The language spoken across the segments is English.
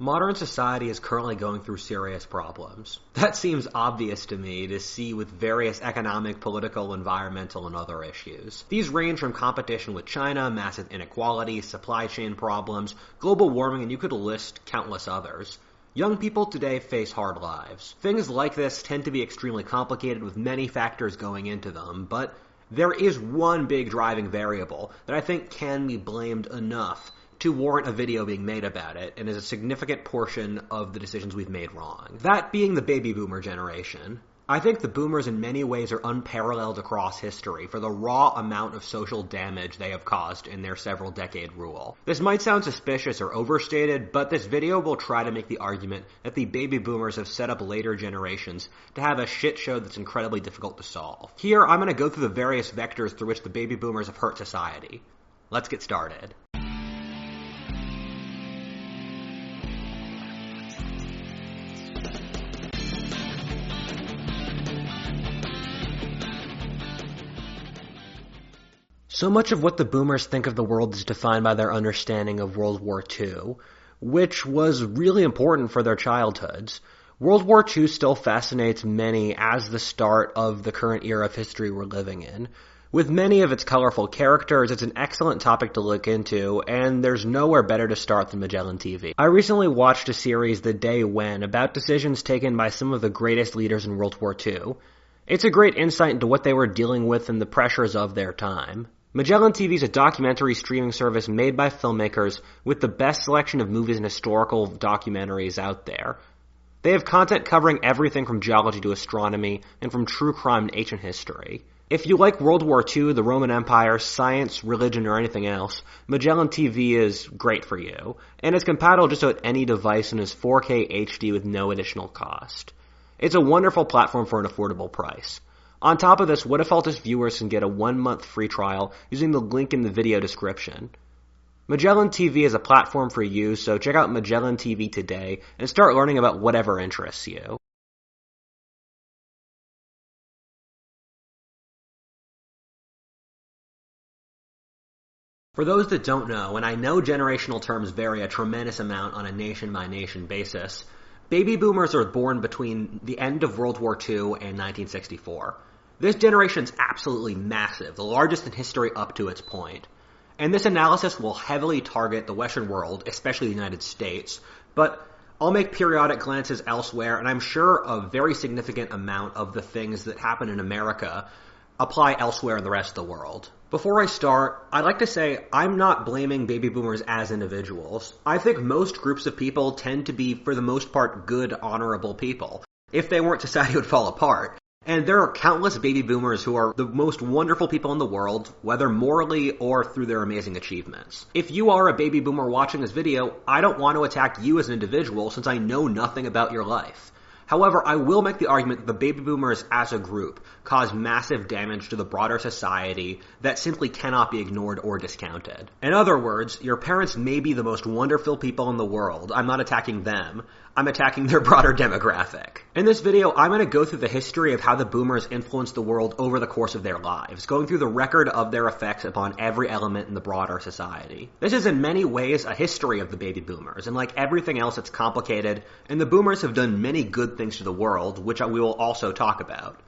Modern society is currently going through serious problems. That seems obvious to me to see with various economic, political, environmental, and other issues. These range from competition with China, massive inequality, supply chain problems, global warming, and you could list countless others. Young people today face hard lives. Things like this tend to be extremely complicated with many factors going into them, but there is one big driving variable that I think can be blamed enough to warrant a video being made about it and is a significant portion of the decisions we've made wrong. That being the baby boomer generation. I think the boomers in many ways are unparalleled across history for the raw amount of social damage they have caused in their several decade rule. This might sound suspicious or overstated, but this video will try to make the argument that the baby boomers have set up later generations to have a shit show that's incredibly difficult to solve. Here, I'm to go through the various vectors through which the baby boomers have hurt society. Let's get started. So much of what the boomers think of the world is defined by their understanding of World War II, which was really important for their childhoods. World War II still fascinates many as the start of the current era of history we're living in. With many of its colorful characters, it's an excellent topic to look into, and there's nowhere better to start than Magellan TV. I recently watched a series, The Day When, about decisions taken by some of the greatest leaders in World War II. It's a great insight into what they were dealing with and the pressures of their time. Magellan TV is a documentary streaming service made by filmmakers with the best selection of movies and historical documentaries out there. They have content covering everything from geology to astronomy and from true crime to ancient history. If you like World War II, the Roman Empire, science, religion, or anything else, Magellan TV is great for you, and it's compatible just about any device and is 4K HD with no additional cost. It's a wonderful platform for an affordable price. On top of this, Whatifalthist viewers can get a one month free trial using the link in the video description. Magellan TV is a platform for you, so check out Magellan TV today and start learning about whatever interests you. For those that don't know, and I know generational terms vary a tremendous amount on a nation by nation basis, baby boomers are born between the end of World War II and 1964. This generation is absolutely massive, the largest in history up to its point. And this analysis will heavily target the Western world, especially the United States, but I'll make periodic glances elsewhere, and I'm sure a very significant amount of the things that happen in America apply elsewhere in the rest of the world. Before I start, I'd like to say I'm not blaming baby boomers as individuals. I think most groups of people tend to be, for the most part, good, honorable people. If they weren't, society would fall apart. And there are countless baby boomers who are the most wonderful people in the world, whether morally or through their amazing achievements. If you are a baby boomer watching this video, I don't want to attack you as an individual since I know nothing about your life. However, I will make the argument that the baby boomers as a group cause massive damage to the broader society that simply cannot be ignored or discounted. In other words, your parents may be the most wonderful people in the world. I'm not attacking them. I'm attacking their broader demographic. In this video, I'm going to go through the history of how the boomers influenced the world over the course of their lives, going through the record of their effects upon every element in the broader society. This is in many ways a history of the baby boomers, and like everything else, it's complicated, and the boomers have done many good things to the world, which we will also talk about.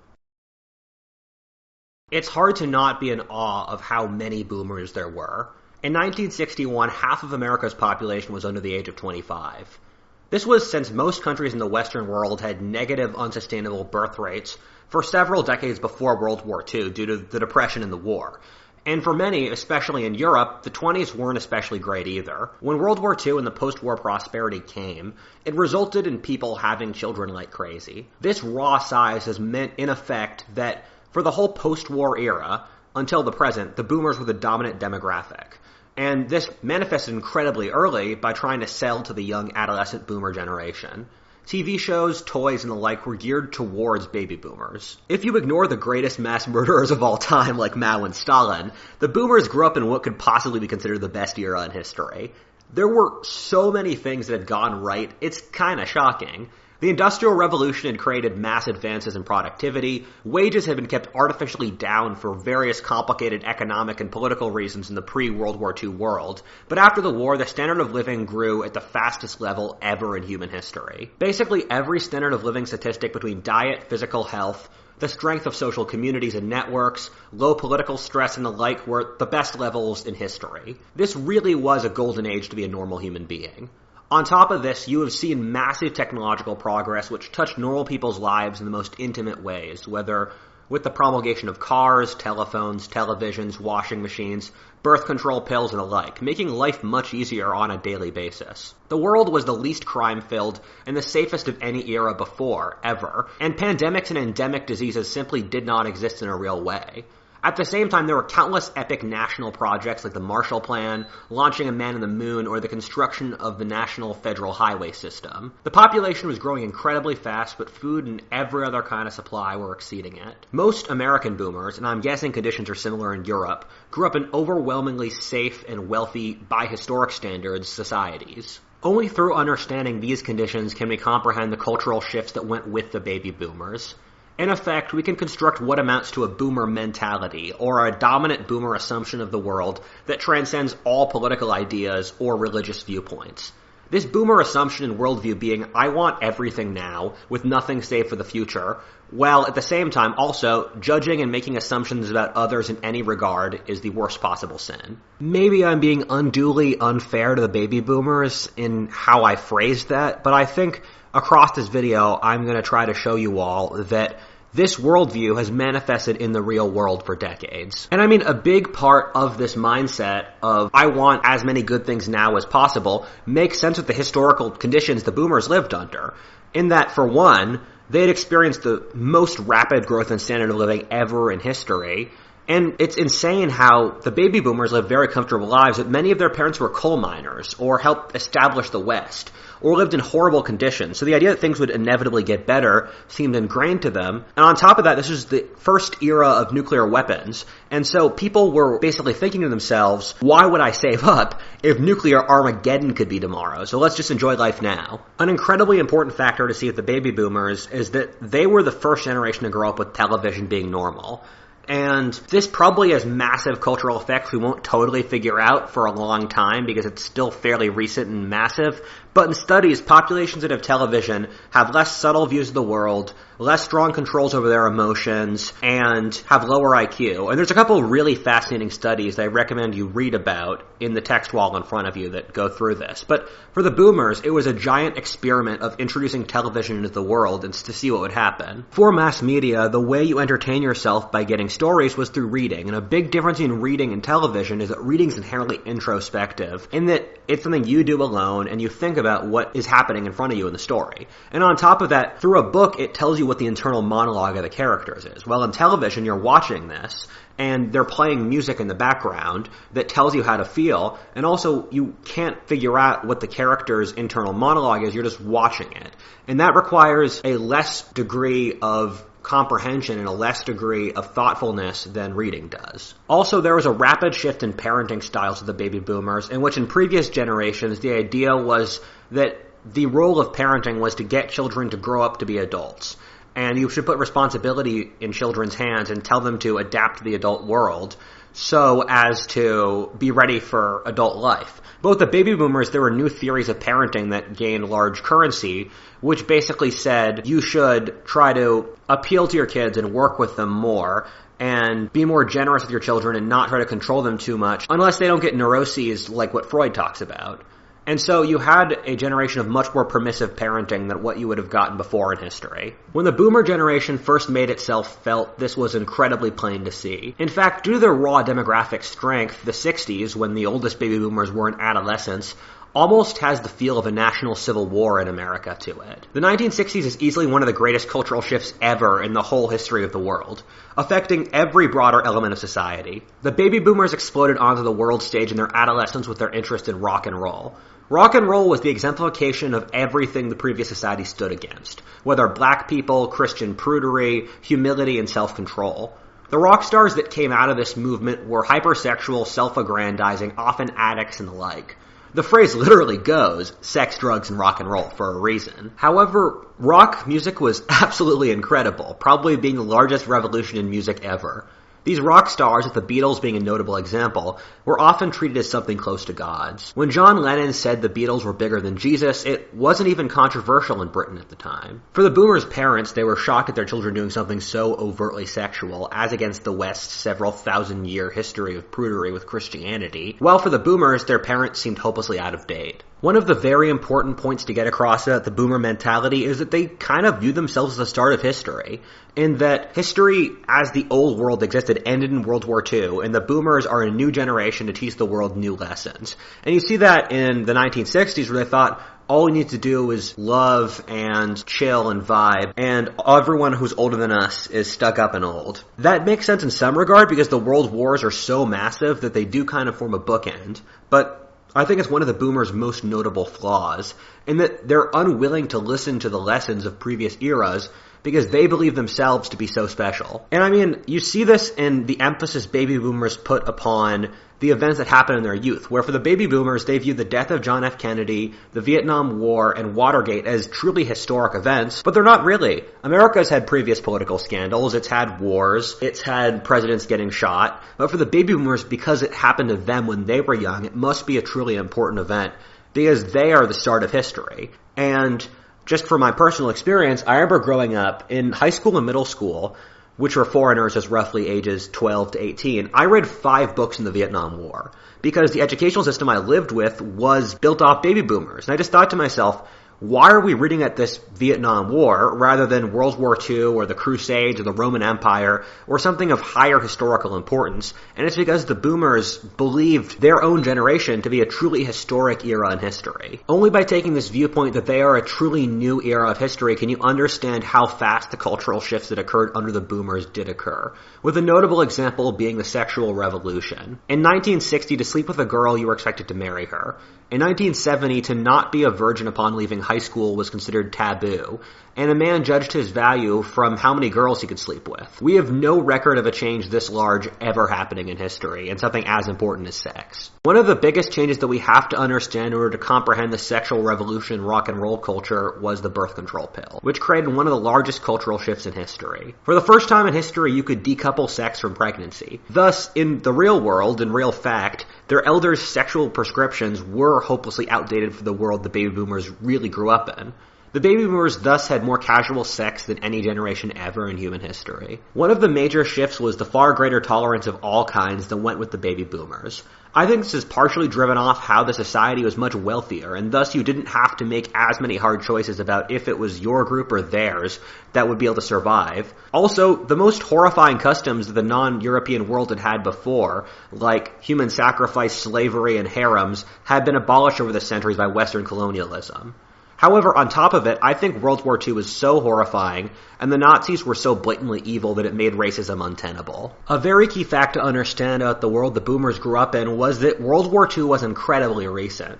It's hard to not be in awe of how many boomers there were. In 1961, half of America's population was under the age of 25. This was since most countries in the Western world had negative, unsustainable birth rates for several decades before World War II due to the Depression and the war. And for many, especially in Europe, the 20s weren't especially great either. When World War II and the post-war prosperity came, it resulted in people having children like crazy. This raw size has meant, in effect, that for the whole post-war era, until the present, the boomers were the dominant demographic. And this manifested incredibly early by trying to sell to the young adolescent boomer generation. TV shows, toys, and the like were geared towards baby boomers. If you ignore the greatest mass murderers of all time like Mao and Stalin, the boomers grew up in what could possibly be considered the best era in history. There were so many things that had gone right, it's kinda shocking. The Industrial Revolution had created mass advances in productivity. Wages had been kept artificially down for various complicated economic and political reasons in the pre-World War II world. But after the war, the standard of living grew at the fastest level ever in human history. Basically every standard of living statistic between diet, physical health, the strength of social communities and networks, low political stress, and the like were the best levels in history. This really was a golden age to be a normal human being. On top of this, you have seen massive technological progress which touched normal people's lives in the most intimate ways, whether with the promulgation of cars, telephones, televisions, washing machines, birth control pills, and the like, making life much easier on a daily basis. The world was the least crime filled and the safest of any era before, ever, and pandemics and endemic diseases simply did not exist in a real way. At the same time, there were countless epic national projects like the Marshall Plan, launching a man in the moon, or the construction of the National Federal Highway System. The population was growing incredibly fast, but food and every other kind of supply were exceeding it. Most American boomers, and I'm guessing conditions are similar in Europe, grew up in overwhelmingly safe and wealthy, by historic standards, societies. Only through understanding these conditions can we comprehend the cultural shifts that went with the baby boomers. In effect, we can construct what amounts to a boomer mentality, or a dominant boomer assumption of the world that transcends all political ideas or religious viewpoints. This boomer assumption and worldview being, I want everything now, with nothing saved for the future, while at the same time also, judging and making assumptions about others in any regard is the worst possible sin. Maybe I'm being unduly unfair to the baby boomers in how I phrased that, but I think across this video, I'm going to try to show you all that this worldview has manifested in the real world for decades. And I mean, a big part of this mindset of, I want as many good things now as possible, makes sense with the historical conditions the boomers lived under. In that, for one, they had experienced the most rapid growth in standard of living ever in history. And it's insane how the baby boomers lived very comfortable lives, but many of their parents were coal miners or helped establish the West or lived in horrible conditions. So the idea that things would inevitably get better seemed ingrained to them. And on top of that, this was the first era of nuclear weapons. And so people were basically thinking to themselves, why would I save up if nuclear Armageddon could be tomorrow? So let's just enjoy life now. An incredibly important factor to see with the baby boomers is that they were the first generation to grow up with television being normal. And this probably has massive cultural effects we won't totally figure out for a long time because it's still fairly recent and massive. But in studies, populations that have television have less subtle views of the world, less strong controls over their emotions, and have lower IQ. And there's a couple really fascinating studies that I recommend you read about in the text wall in front of you that go through this. But for the boomers, it was a giant experiment of introducing television into the world and to see what would happen. For mass media, the way you entertain yourself by getting stories was through reading. And a big difference in reading and television is that reading is inherently introspective in that it's something you do alone and you think about what is happening in front of you in the story. And on top of that, through a book, it tells you what the internal monologue of the characters is. Well, in television, you're watching this and they're playing music in the background that tells you how to feel. And also, you can't figure out what the character's internal monologue is. You're just watching it. And that requires a less degree of comprehension and a less degree of thoughtfulness than reading does. Also, there was a rapid shift in parenting styles of the baby boomers, in which in previous generations the idea was that the role of parenting was to get children to grow up to be adults. And you should put responsibility in children's hands and tell them to adapt to the adult world so as to be ready for adult life. Both the baby boomers, there were new theories of parenting that gained large currency, which basically said you should try to appeal to your kids and work with them more and be more generous with your children and not try to control them too much unless they don't get neuroses like what Freud talks about. And so you had a generation of much more permissive parenting than what you would have gotten before in history. When the boomer generation first made itself felt, this was incredibly plain to see. In fact, due to their raw demographic strength, the 60s, when the oldest baby boomers were in adolescence, almost has the feel of a national civil war in America to it. The 1960s is easily one of the greatest cultural shifts ever in the whole history of the world, affecting every broader element of society. The baby boomers exploded onto the world stage in their adolescence with their interest in rock and roll. Rock and roll was the exemplification of everything the previous society stood against, whether black people, Christian prudery, humility, and self-control. The rock stars that came out of this movement were hypersexual, self-aggrandizing, often addicts and the like. The phrase literally goes sex, drugs, and rock and roll for a reason. However, rock music was absolutely incredible, probably being the largest revolution in music ever. These rock stars, with the Beatles being a notable example, were often treated as something close to gods. When John Lennon said the Beatles were bigger than Jesus, it wasn't even controversial in Britain at the time. For the boomers' parents, they were shocked at their children doing something so overtly sexual, as against the West's several thousand year history of prudery with Christianity, while for the boomers, their parents seemed hopelessly out of date. One of the very important points to get across about the boomer mentality is that they kind of view themselves as the start of history in that history as the old world existed ended in World War II, and the boomers are a new generation to teach the world new lessons. And you see that in the 1960s where they thought, all we need to do is love and chill and vibe, and everyone who's older than us is stuck up and old. That makes sense in some regard because the world wars are so massive that they do kind of form a bookend. But I think it's one of the boomers' most notable flaws, in that they're unwilling to listen to the lessons of previous eras because they believe themselves to be so special. And I mean, you see this in the emphasis baby boomers put upon the events that happened in their youth, where for the baby boomers, they view the death of John F. Kennedy, the Vietnam War, and Watergate as truly historic events, but they're not really. America's had previous political scandals, it's had wars, it's had presidents getting shot, but for the baby boomers, because it happened to them when they were young, it must be a truly important event, because they are the start of history. And just from my personal experience, I remember growing up in high school and middle school, which were foreigners as roughly ages 12 to 18. I read five books in the Vietnam War because the educational system I lived with was built off baby boomers. And I just thought to myself, why are we reading at this Vietnam War rather than World War II or the Crusades or the Roman Empire or something of higher historical importance? And it's because the boomers believed their own generation to be a truly historic era in history. Only by taking this viewpoint that they are a truly new era of history can you understand how fast the cultural shifts that occurred under the boomers did occur. With a notable example being the sexual revolution. In 1960, to sleep with a girl, you were expected to marry her. In 1970, to not be a virgin upon leaving high school was considered taboo, and a man judged his value from how many girls he could sleep with. We have no record of a change this large ever happening in history, and something as important as sex. One of the biggest changes that we have to understand in order to comprehend the sexual revolution in rock and roll culture was the birth control pill, which created one of the largest cultural shifts in history. For the first time in history, you could decouple sex from pregnancy. Thus, in the real world, in real fact, their elders' sexual prescriptions were hopelessly outdated for the world the baby boomers really grew up in. The baby boomers thus had more casual sex than any generation ever in human history. One of the major shifts was the far greater tolerance of all kinds that went with the baby boomers. I think this is partially driven off how the society was much wealthier, and thus you didn't have to make as many hard choices about if it was your group or theirs that would be able to survive. Also, the most horrifying customs that the non-European world had had before, like human sacrifice, slavery, and harems, had been abolished over the centuries by Western colonialism. However, on top of it, I think World War II was so horrifying, and the Nazis were so blatantly evil that it made racism untenable. A very key fact to understand about the world the boomers grew up in was that World War II was incredibly recent.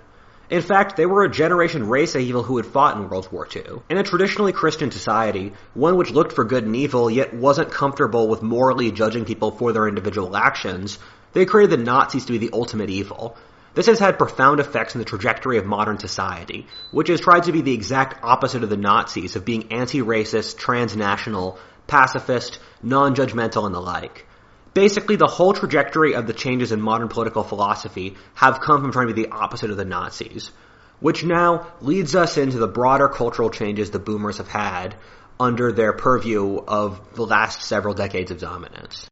In fact, they were a generation race of evil who had fought in World War II. In a traditionally Christian society, one which looked for good and evil yet wasn't comfortable with morally judging people for their individual actions, they created the Nazis to be the ultimate evil. This has had profound effects on the trajectory of modern society, which has tried to be the exact opposite of the Nazis of being anti-racist, transnational, pacifist, non-judgmental, and the like. Basically, the whole trajectory of the changes in modern political philosophy have come from trying to be the opposite of the Nazis, which now leads us into the broader cultural changes the boomers have had under their purview of the last several decades of dominance.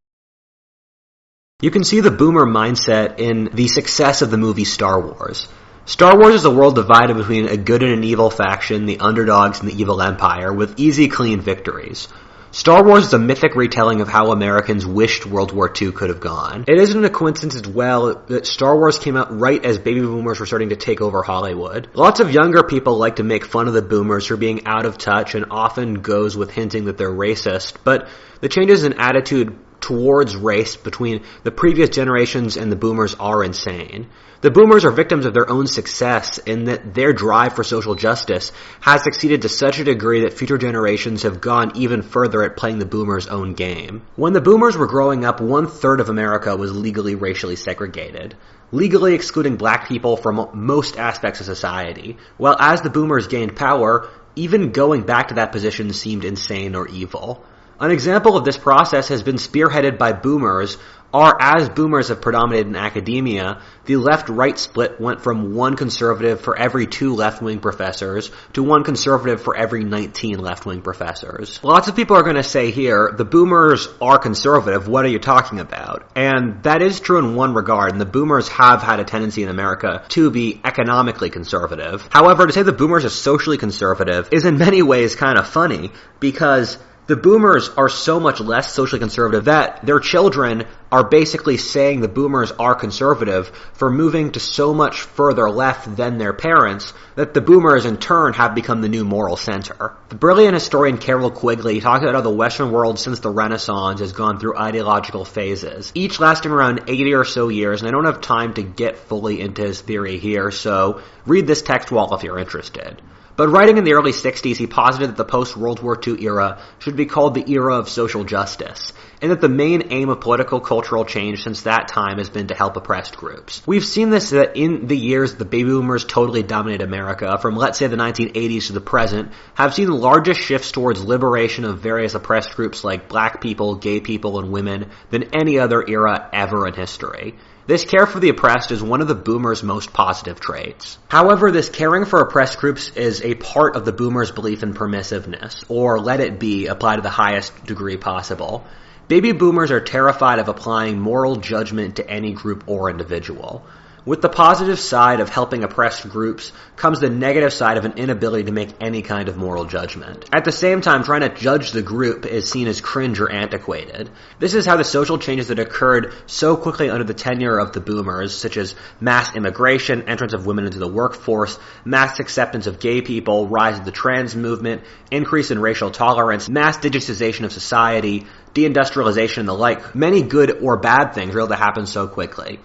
You can see the boomer mindset in the success of the movie Star Wars. Star Wars is a world divided between a good and an evil faction, the underdogs and the evil empire, with easy, clean victories. Star Wars is a mythic retelling of how Americans wished World War II could have gone. It isn't a coincidence as well that Star Wars came out right as baby boomers were starting to take over Hollywood. Lots of younger people like to make fun of the boomers for being out of touch and often goes with hinting that they're racist, but the changes in attitude towards race between the previous generations and the boomers are insane. The boomers are victims of their own success in that their drive for social justice has succeeded to such a degree that future generations have gone even further at playing the boomers' own game. When the boomers were growing up, one third of America was legally racially segregated legally excluding black people from most aspects of society, while as the boomers gained power, even going back to that position seemed insane or evil. An example of this process has been spearheaded by boomers are as boomers have predominated in academia, the left-right split went from one conservative for every two left-wing professors to one conservative for every 19 left-wing professors. Lots of people are going to say here, the boomers are conservative, what are you talking about? And that is true in one regard, and the boomers have had a tendency in America to be economically conservative. However, to say the boomers are socially conservative is in many ways kind of funny, because the boomers are so much less socially conservative that their children are basically saying the boomers are conservative for moving to so much further left than their parents that the boomers in turn have become the new moral center. The brilliant historian Carroll Quigley talks about how the Western world since the Renaissance has gone through ideological phases, each lasting around 80 or so years, and I don't have time to get fully into his theory here, so read this text wall if you're interested. But writing in the early 60s, he posited that the post-World War II era should be called the era of social justice, and that the main aim of political cultural change since that time has been to help oppressed groups. We've seen this that in the years the baby boomers totally dominate America, from let's say the 1980s to the present, have seen the largest shifts towards liberation of various oppressed groups like black people, gay people, and women than any other era ever in history. This care for the oppressed is one of the boomers' most positive traits. However, this caring for oppressed groups is a part of the boomers' belief in permissiveness, or let it be, applied to the highest degree possible. Baby boomers are terrified of applying moral judgment to any group or individual. With the positive side of helping oppressed groups comes the negative side of an inability to make any kind of moral judgment. At the same time, trying to judge the group is seen as cringe or antiquated. This is how the social changes that occurred so quickly under the tenure of the boomers, such as mass immigration, entrance of women into the workforce, mass acceptance of gay people, rise of the trans movement, increase in racial tolerance, mass digitization of society, deindustrialization and the like, many good or bad things were able to happen so quickly.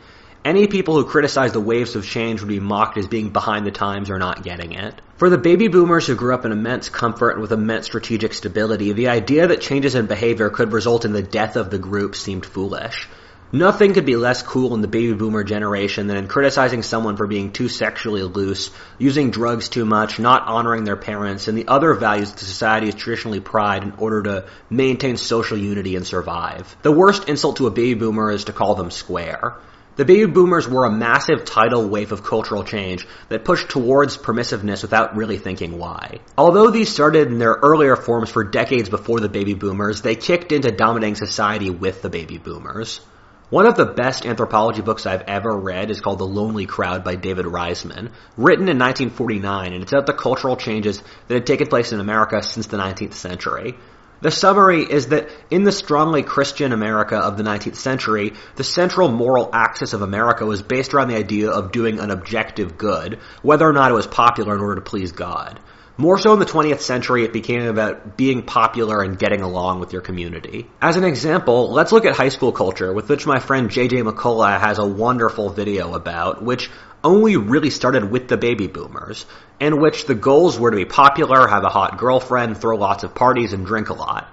Any people who criticize the waves of change would be mocked as being behind the times or not getting it. For the baby boomers who grew up in immense comfort and with immense strategic stability, the idea that changes in behavior could result in the death of the group seemed foolish. Nothing could be less cool in the baby boomer generation than in criticizing someone for being too sexually loose, using drugs too much, not honoring their parents, and the other values that society has traditionally pride in order to maintain social unity and survive. The worst insult to a baby boomer is to call them square. The baby boomers were a massive tidal wave of cultural change that pushed towards permissiveness without really thinking why. Although these started in their earlier forms for decades before the baby boomers, they kicked into dominating society with the baby boomers. One of the best anthropology books I've ever read is called The Lonely Crowd by David Riesman, written in 1949, and it's about the cultural changes that had taken place in America since the 19th century. The summary is that in the strongly Christian America of the 19th century, the central moral axis of America was based around the idea of doing an objective good, whether or not it was popular in order to please God. More so in the 20th century, it became about being popular and getting along with your community. As an example, let's look at high school culture, with which my friend JJ McCullough has a wonderful video about, which only really started with the baby boomers, in which the goals were to be popular, have a hot girlfriend, throw lots of parties, and drink a lot.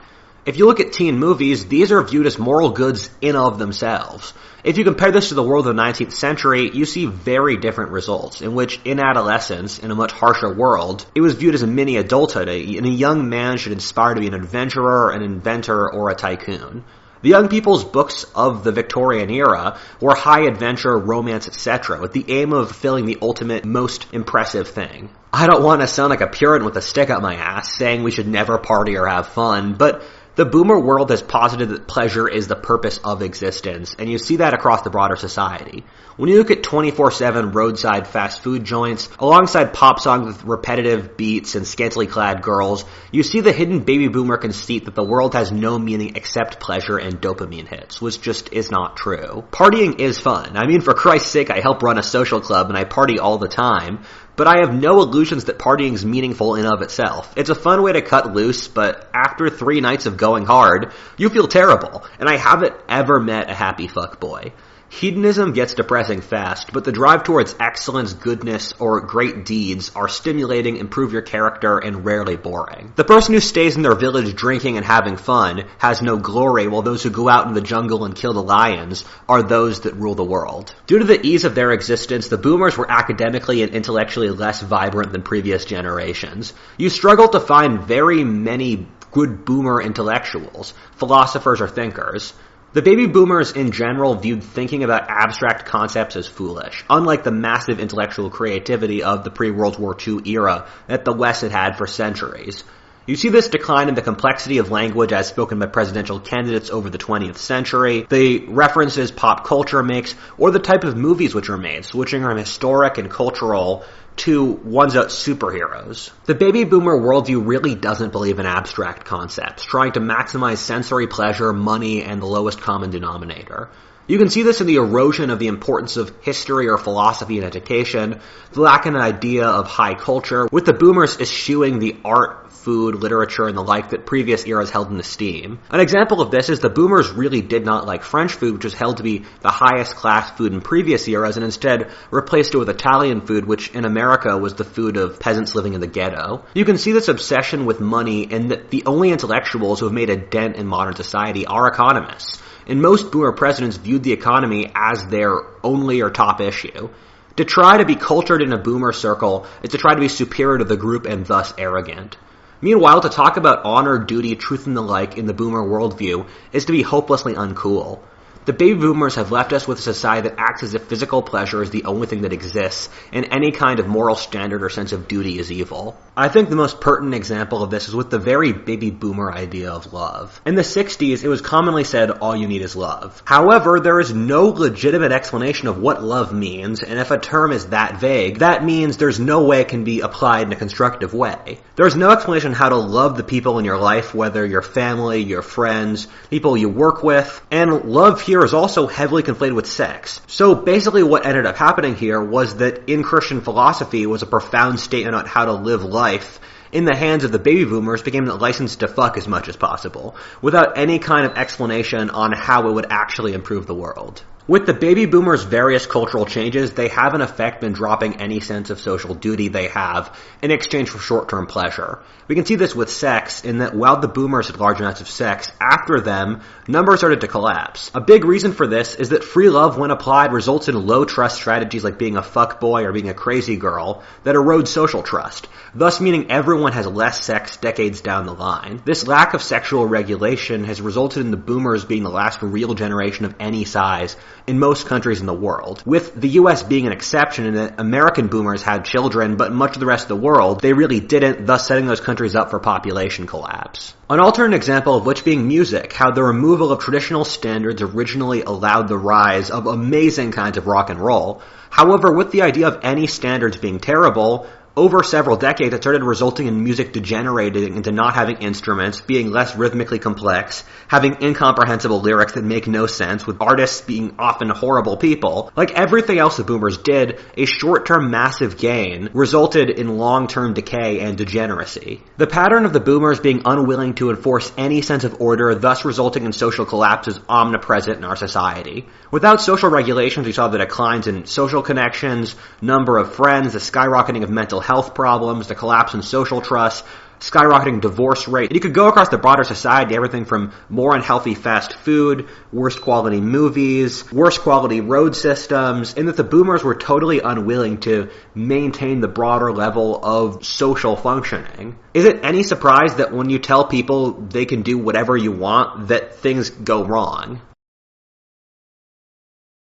If you look at teen movies, these are viewed as moral goods in of themselves. If you compare this to the world of the 19th century, you see very different results, in which in adolescence, in a much harsher world, it was viewed as a mini adulthood, and a young man should aspire to be an adventurer, an inventor, or a tycoon. The young people's books of the Victorian era were high adventure, romance, etc., with the aim of filling the ultimate, most impressive thing. I don't want to sound like a Puritan with a stick up my ass saying we should never party or have fun, but the boomer world has posited that pleasure is the purpose of existence, and you see that across the broader society. When you look at 24-7 roadside fast food joints, alongside pop songs with repetitive beats and scantily clad girls, you see the hidden baby boomer conceit that the world has no meaning except pleasure and dopamine hits, which just is not true. Partying is fun. I mean, for Christ's sake, I help run a social club and I party all the time, but I have no illusions that partying's meaningful in of itself. It's a fun way to cut loose, but after three nights of going hard, you feel terrible, and I haven't ever met a happy fuck boy. Hedonism gets depressing fast, but the drive towards excellence, goodness, or great deeds are stimulating, improve your character, and rarely boring. The person who stays in their village drinking and having fun has no glory, while those who go out in the jungle and kill the lions are those that rule the world. Due to the ease of their existence, the boomers were academically and intellectually less vibrant than previous generations. You struggle to find very many good boomer intellectuals, philosophers or thinkers. The baby boomers in general viewed thinking about abstract concepts as foolish, unlike the massive intellectual creativity of the pre-World War II era that the West had had for centuries. You see this decline in the complexity of language as spoken by presidential candidates over the 20th century, the references pop culture makes, or the type of movies which are made, switching from historic and cultural to ones about superheroes. The baby boomer worldview really doesn't believe in abstract concepts, trying to maximize sensory pleasure, money, and the lowest common denominator. You can see this in the erosion of the importance of history or philosophy in education, the lack of an idea of high culture, with the boomers eschewing the art, food, literature, and the like that previous eras held in esteem. An example of this is the boomers really did not like French food, which was held to be the highest class food in previous eras, and instead replaced it with Italian food, which in America was the food of peasants living in the ghetto. You can see this obsession with money in that the only intellectuals who have made a dent in modern society are economists. And most boomer presidents viewed the economy as their only or top issue. To try to be cultured in a boomer circle is to try to be superior to the group and thus arrogant. Meanwhile, to talk about honor, duty, truth, and the like in the boomer worldview is to be hopelessly uncool. The baby boomers have left us with a society that acts as if physical pleasure is the only thing that exists, and any kind of moral standard or sense of duty is evil. I think the most pertinent example of this is with the very baby boomer idea of love. In the 60s, it was commonly said, all you need is love. However, there is no legitimate explanation of what love means, and if a term is that vague, that means there's no way it can be applied in a constructive way. There's no explanation how to love the people in your life, whether your family, your friends, people you work with, and love here is also heavily conflated with sex. So basically what ended up happening here was that in Christian philosophy was a profound statement on how to live life in the hands of the baby boomers became the license to fuck as much as possible, without any kind of explanation on how it would actually improve the world. With the baby boomers' various cultural changes, they have in effect been dropping any sense of social duty they have in exchange for short-term pleasure. We can see this with sex in that while the boomers had large amounts of sex, after them, numbers started to collapse. A big reason for this is that free love when applied results in low trust strategies like being a fuck boy or being a crazy girl that erode social trust, thus meaning everyone has less sex decades down the line. This lack of sexual regulation has resulted in the boomers being the last real generation of any size in most countries in the world, with the US being an exception in that American boomers had children, but much of the rest of the world, they really didn't, thus setting those countries up for population collapse. An alternate example of which being music, how the removal of traditional standards originally allowed the rise of amazing kinds of rock and roll. However, with the idea of any standards being terrible, over several decades, it started resulting in music degenerating into not having instruments, being less rhythmically complex, having incomprehensible lyrics that make no sense, with artists being often horrible people. Like everything else the boomers did, a short-term massive gain resulted in long-term decay and degeneracy. The pattern of the boomers being unwilling to enforce any sense of order, thus resulting in social collapse is omnipresent in our society. Without social regulations, we saw the declines in social connections, number of friends, the skyrocketing of mental health problems, the collapse in social trust, skyrocketing divorce rate. And you could go across the broader society, everything from more unhealthy fast food, worse quality movies, worse quality road systems, and that the boomers were totally unwilling to maintain the broader level of social functioning. Is it any surprise that when you tell people they can do whatever you want, that things go wrong?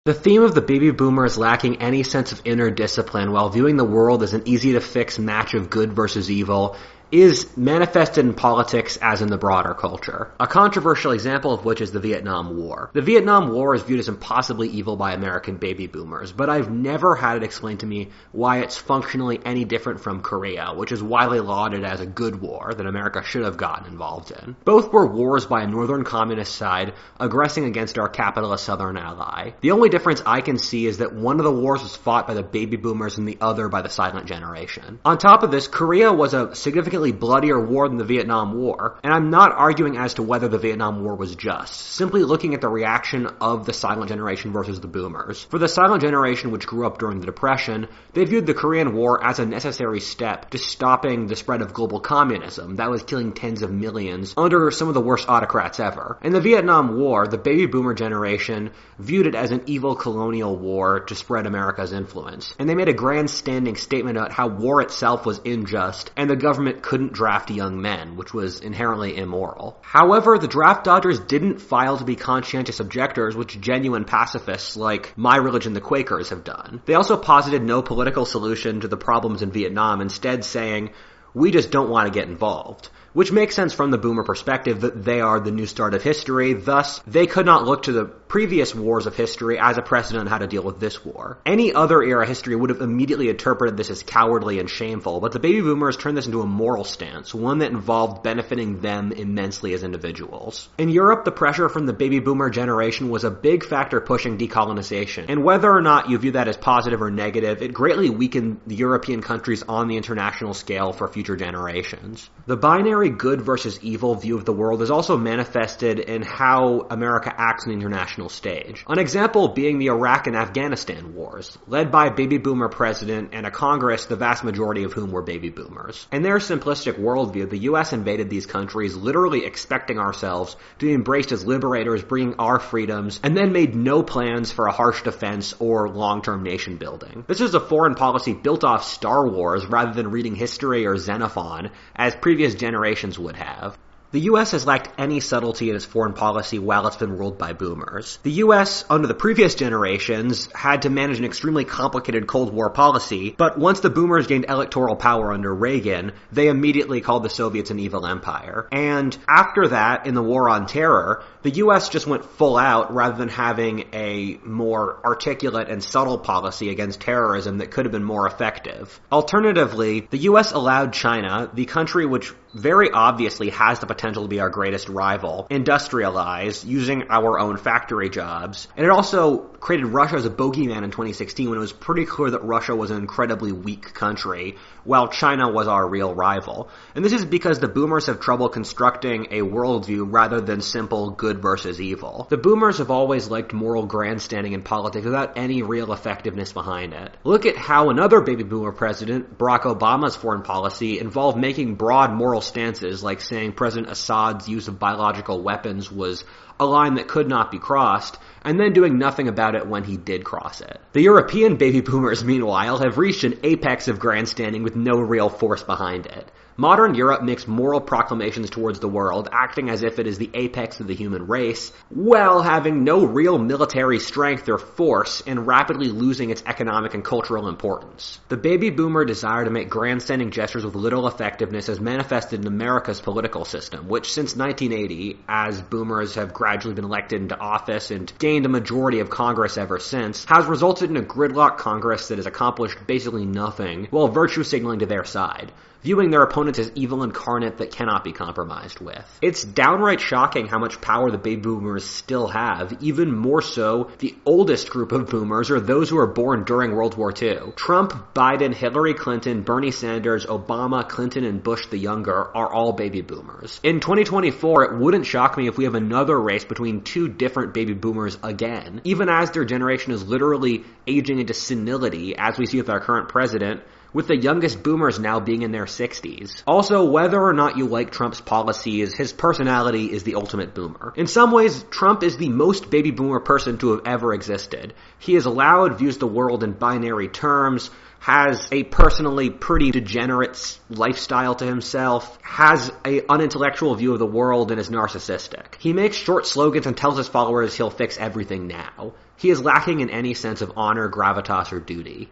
The theme of the baby boomer is lacking any sense of inner discipline. While viewing the world as an easy to fix match of good versus evil is manifested in politics as in the broader culture. A controversial example of which is the Vietnam War. The Vietnam War is viewed as impossibly evil by American baby boomers, but I've never had it explained to me why it's functionally any different from Korea, which is widely lauded as a good war that America should have gotten involved in. Both were wars by a northern communist side aggressing against our capitalist southern ally. The only difference I can see is that one of the wars was fought by the baby boomers and the other by the silent generation. On top of this, Korea was a significantly bloodier war than the Vietnam War, and I'm not arguing as to whether the Vietnam War was just, simply looking at the reaction of the silent generation versus the boomers. For the silent generation, which grew up during the Depression, they viewed the Korean War as a necessary step to stopping the spread of global communism that was killing tens of millions under some of the worst autocrats ever. In the Vietnam War, the baby boomer generation viewed it as an evil colonial war to spread America's influence. And they made a grandstanding statement about how war itself was unjust and the government couldn't draft young men, which was inherently immoral. However, the draft dodgers didn't file to be conscientious objectors, which genuine pacifists like My Religion the Quakers have done. They also posited no political solution to the problems in Vietnam, instead saying, we just don't want to get involved which makes sense from the boomer perspective that they are the new start of history, thus they could not look to the previous wars of history as a precedent on how to deal with this war. Any other era history would have immediately interpreted this as cowardly and shameful, but the baby boomers turned this into a moral stance, one that involved benefiting them immensely as individuals. In Europe, the pressure from the baby boomer generation was a big factor pushing decolonization, and whether or not you view that as positive or negative, it greatly weakened the European countries on the international scale for future generations. The binary good versus evil view of the world is also manifested in how America acts on the international stage. An example being the Iraq and Afghanistan wars, led by a baby boomer president and a Congress the vast majority of whom were baby boomers. In their simplistic worldview, the US invaded these countries literally expecting ourselves to be embraced as liberators, bringing our freedoms, and then made no plans for a harsh defense or long-term nation building. This is a foreign policy built off Star Wars rather than reading history or Xenophon, as previous generations would have. The U.S. has lacked any subtlety in its foreign policy while it's been ruled by boomers. The U.S., under the previous generations, had to manage an extremely complicated Cold War policy, but once the boomers gained electoral power under Reagan, they immediately called the Soviets an evil empire. And after that, in the War on Terror, the U.S. just went full out rather than having a more articulate and subtle policy against terrorism that could have been more effective. Alternatively, the U.S. allowed China, the country which very obviously has the potential to be our greatest rival, industrialize using our own factory jobs. And it also created Russia as a bogeyman in 2016 when it was pretty clear that Russia was an incredibly weak country, while China was our real rival. And this is because the boomers have trouble constructing a worldview rather than simple good versus evil. The boomers have always liked moral grandstanding in politics without any real effectiveness behind it. Look at how another baby boomer president, Barack Obama's foreign policy, involved making broad moral stances, like saying President Assad's use of biological weapons was a line that could not be crossed, and then doing nothing about it when he did cross it. The European baby boomers, meanwhile, have reached an apex of grandstanding with no real force behind it. Modern Europe makes moral proclamations towards the world, acting as if it is the apex of the human race, while having no real military strength or force and rapidly losing its economic and cultural importance. The baby boomer desire to make grandstanding gestures with little effectiveness has manifested in America's political system, which since 1980, as boomers have gradually been elected into office and gained a majority of Congress ever since, has resulted in a gridlock Congress that has accomplished basically nothing while virtue signaling to their side viewing their opponents as evil incarnate that cannot be compromised with. It's downright shocking how much power the baby boomers still have, even more so the oldest group of boomers are those who were born during World War II. Trump, Biden, Hillary Clinton, Bernie Sanders, Obama, Clinton, and Bush the Younger are all baby boomers. In 2024, it wouldn't shock me if we have another race between two different baby boomers again, even as their generation is literally aging into senility, as we see with our current president, with the youngest boomers now being in their 60s. Also, whether or not you like Trump's policies, his personality is the ultimate boomer. In some ways, Trump is the most baby boomer person to have ever existed. He is loud, views the world in binary terms, has a personally pretty degenerate lifestyle to himself, has a unintellectual view of the world, and is narcissistic. He makes short slogans and tells his followers he'll fix everything now. He is lacking in any sense of honor, gravitas, or duty.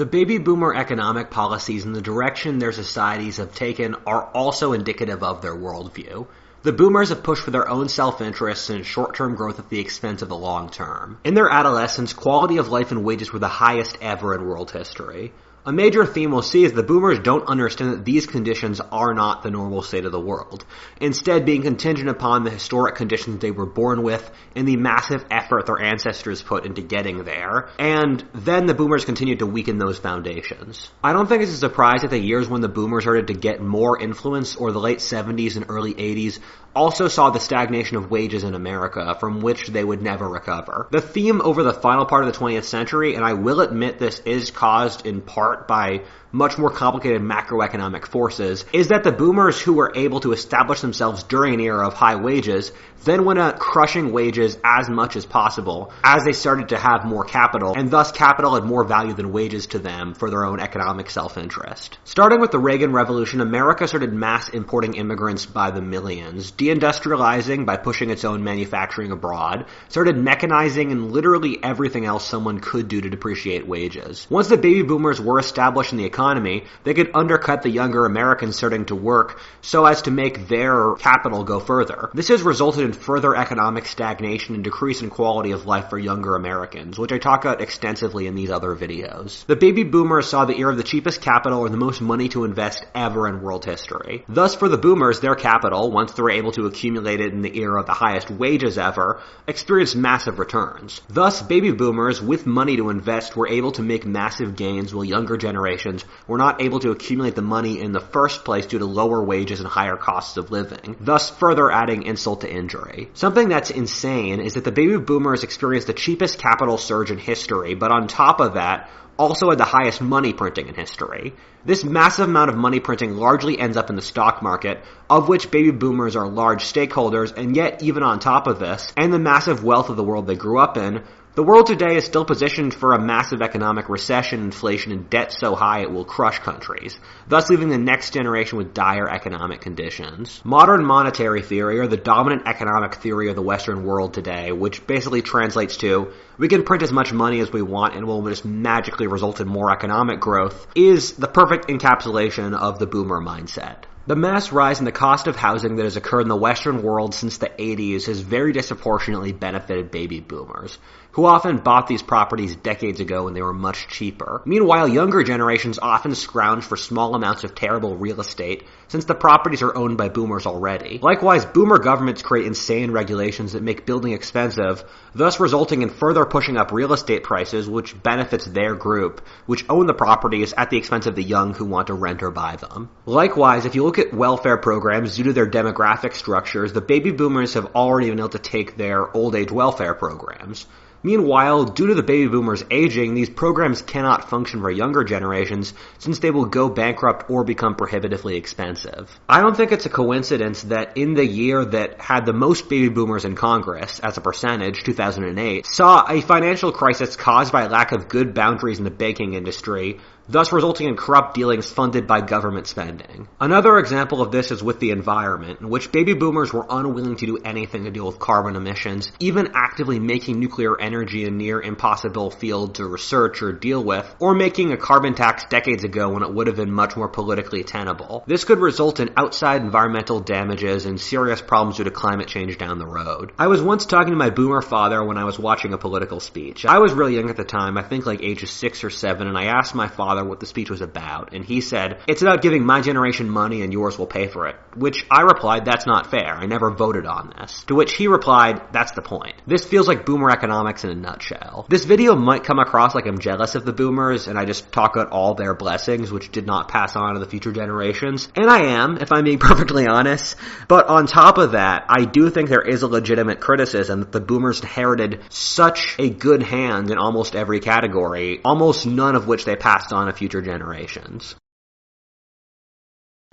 The baby boomer economic policies and the direction their societies have taken are also indicative of their worldview. The boomers have pushed for their own self-interests and short-term growth at the expense of the long term. In their adolescence, quality of life and wages were the highest ever in world history. A major theme we'll see is the boomers don't understand that these conditions are not the normal state of the world, instead being contingent upon the historic conditions they were born with and the massive effort their ancestors put into getting there, and then the boomers continued to weaken those foundations. I don't think it's a surprise that the years when the boomers started to get more influence, or the late 70s and early 80s, also saw the stagnation of wages in America from which they would never recover. The theme over the final part of the 20th century, and I will admit this is caused in part by much more complicated macroeconomic forces, is that the boomers who were able to establish themselves during an era of high wages then went out crushing wages as much as possible as they started to have more capital, and thus capital had more value than wages to them for their own economic self-interest. Starting with the Reagan Revolution, America started mass importing immigrants by the millions, deindustrializing by pushing its own manufacturing abroad, started mechanizing and literally everything else someone could do to depreciate wages. Once the baby boomers were established in the economy, they could undercut the younger Americans starting to work so as to make their capital go further. This has resulted in further economic stagnation and decrease in quality of life for younger Americans, which I talk about extensively in these other videos. The baby boomers saw the era of the cheapest capital and the most money to invest ever in world history. Thus, for the boomers, their capital, once they were able to accumulate it in the era of the highest wages ever, experienced massive returns. Thus, baby boomers with money to invest were able to make massive gains while younger generations were not able to accumulate the money in the first place due to lower wages and higher costs of living, thus further adding insult to injury. Something that's insane is that the baby boomers experienced the cheapest capital surge in history, but on top of that, also had the highest money printing in history. This massive amount of money printing largely ends up in the stock market, of which baby boomers are large stakeholders, and yet even on top of this, and the massive wealth of the world they grew up in, the world today is still positioned for a massive economic recession, inflation, and debt so high it will crush countries, thus leaving the next generation with dire economic conditions. Modern monetary theory, or the dominant economic theory of the Western world today, which basically translates to we can print as much money as we want and will just magically result in more economic growth, is the perfect encapsulation of the boomer mindset. The mass rise in the cost of housing that has occurred in the Western world since the 80s has very disproportionately benefited baby boomers, who often bought these properties decades ago when they were much cheaper. Meanwhile, younger generations often scrounge for small amounts of terrible real estate since the properties are owned by boomers already. Likewise, boomer governments create insane regulations that make building expensive, thus resulting in further pushing up real estate prices, which benefits their group, which own the properties at the expense of the young who want to rent or buy them. Likewise, if you look at welfare programs due to their demographic structures, the baby boomers have already been able to take their old age welfare programs. Meanwhile, due to the baby boomers aging, these programs cannot function for younger generations since they will go bankrupt or become prohibitively expensive. I don't think it's a coincidence that in the year that had the most baby boomers in Congress, as a percentage, 2008, saw a financial crisis caused by lack of good boundaries in the banking industry, thus resulting in corrupt dealings funded by government spending. Another example of this is with the environment, in which baby boomers were unwilling to do anything to deal with carbon emissions, even actively making nuclear energy a near impossible field to research or deal with, or making a carbon tax decades ago when it would have been much more politically tenable. This could result in outside environmental damages and serious problems due to climate change down the road. I was once talking to my boomer father when I was watching a political speech. I was really young at the time, I think like ages six or seven, and I asked my father father what the speech was about, and he said, It's about giving my generation money and yours will pay for it. Which I replied, That's not fair. I never voted on this. To which he replied, That's the point. This feels like boomer economics in a nutshell. This video might come across like I'm jealous of the boomers and I just talk about all their blessings, which did not pass on to the future generations. And I am, if I'm being perfectly honest. But on top of that, I do think there is a legitimate criticism that the boomers inherited such a good hand in almost every category, almost none of which they passed on to future generations.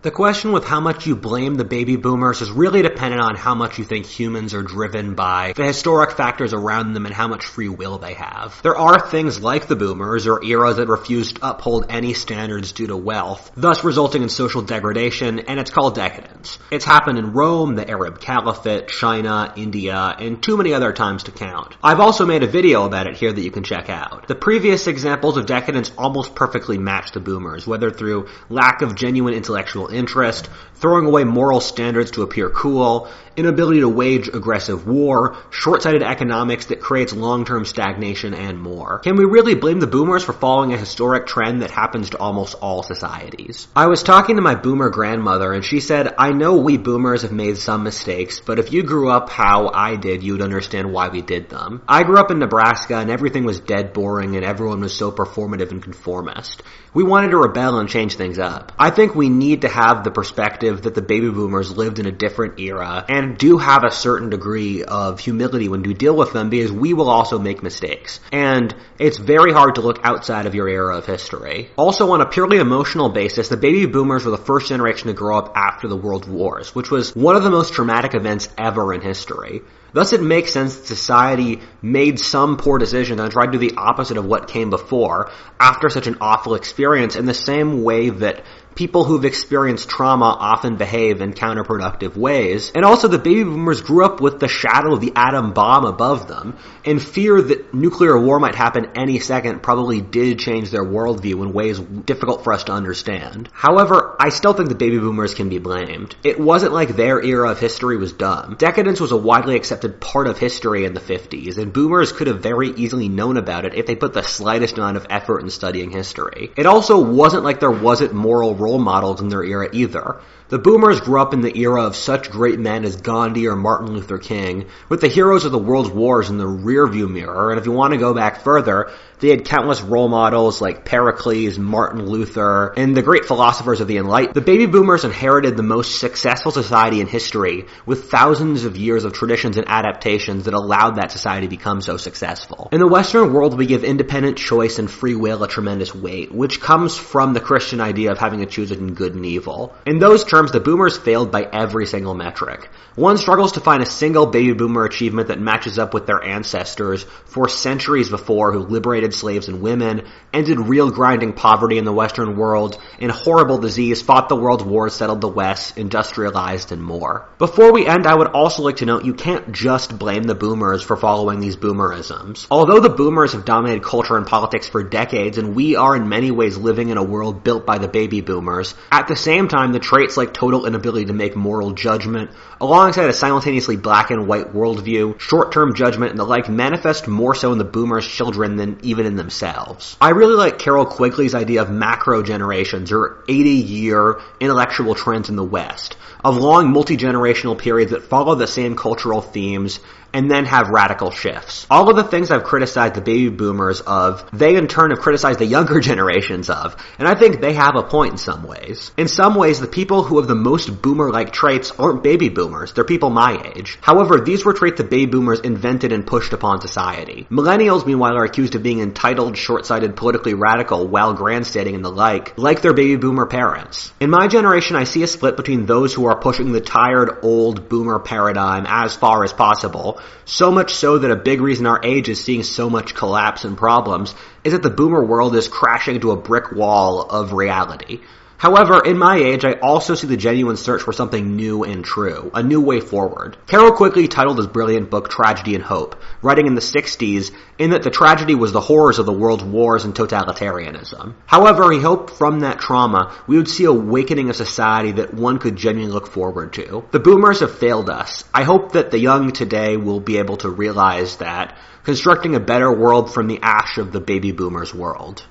The question with how much you blame the baby boomers is really dependent on how much you think humans are driven by the historic factors around them and how much free will they have. There are things like the boomers or eras that refuse to uphold any standards due to wealth, thus resulting in social degradation, and it's called decadence. It's happened in Rome, the Arab Caliphate, China, India, and too many other times to count. I've also made a video about it here that you can check out. The previous examples of decadence almost perfectly match the boomers, whether through lack of genuine intellectual interest, throwing away moral standards to appear cool, inability to wage aggressive war, short-sighted economics that creates long-term stagnation, and more. Can we really blame the boomers for following a historic trend that happens to almost all societies? I was talking to my boomer grandmother and she said, I know we boomers have made some mistakes, but if you grew up how I did, you'd understand why we did them. I grew up in Nebraska and everything was dead boring and everyone was so performative and conformist. We wanted to rebel and change things up. I think we need to have the perspective that the baby boomers lived in a different era and do have a certain degree of humility when you deal with them because we will also make mistakes. And it's very hard to look outside of your era of history. Also, on a purely emotional basis, the baby boomers were the first generation to grow up after the world wars, which was one of the most traumatic events ever in history. Thus, it makes sense that society made some poor decisions and tried to do the opposite of what came before after such an awful experience in the same way that people who've experienced trauma often behave in counterproductive ways. And also the baby boomers grew up with the shadow of the atom bomb above them and fear that nuclear war might happen any second probably did change their worldview in ways difficult for us to understand. However, I still think the baby boomers can be blamed. It wasn't like their era of history was dumb. Decadence was a widely accepted part of history in the 50s, and boomers could have very easily known about it if they put the slightest amount of effort in studying history. It also wasn't like there wasn't moral role models in their era either. The boomers grew up in the era of such great men as Gandhi or Martin Luther King, with the heroes of the world's wars in the rearview mirror, and if you want to go back further, they had countless role models like Pericles, Martin Luther, and the great philosophers of the Enlightenment. The baby boomers inherited the most successful society in history, with thousands of years of traditions and adaptations that allowed that society to become so successful. In the Western world, we give independent choice and free will a tremendous weight, which comes from the Christian idea of having to choose between good and evil. In those terms, terms, the boomers failed by every single metric. One struggles to find a single baby boomer achievement that matches up with their ancestors for centuries before who liberated slaves and women, ended real grinding poverty in the Western world, in horrible disease, fought the world wars, settled the West, industrialized, and more. Before we end, I would also like to note you can't just blame the boomers for following these boomerisms. Although the boomers have dominated culture and politics for decades, and we are in many ways living in a world built by the baby boomers, at the same time, the traits like like total inability to make moral judgment, alongside a simultaneously black and white worldview, short-term judgment, and the like manifest more so in the boomers' children than even in themselves. I really like Carroll Quigley's idea of macro generations, or 80-year intellectual trends in the West, of long multi-generational periods that follow the same cultural themes and then have radical shifts. All of the things I've criticized the baby boomers of, they in turn have criticized the younger generations of, and I think they have a point in some ways. In some ways, the people who have the most boomer-like traits aren't baby boomers, they're people my age. However, these were traits that baby boomers invented and pushed upon society. Millennials, meanwhile, are accused of being entitled, short-sighted, politically radical, while grandstanding and the like, like their baby boomer parents. In my generation, I see a split between those who are pushing the tired, old boomer paradigm as far as possible, so much so that a big reason our age is seeing so much collapse and problems is that the boomer world is crashing into a brick wall of reality. However, in my age, I also see the genuine search for something new and true, a new way forward. Carroll Quigley titled his brilliant book Tragedy and Hope, writing in the 60s in that the tragedy was the horrors of the world's wars and totalitarianism. However, he hoped from that trauma we would see a awakening of society that one could genuinely look forward to. The boomers have failed us. I hope that the young today will be able to realize that constructing a better world from the ash of the baby boomers world.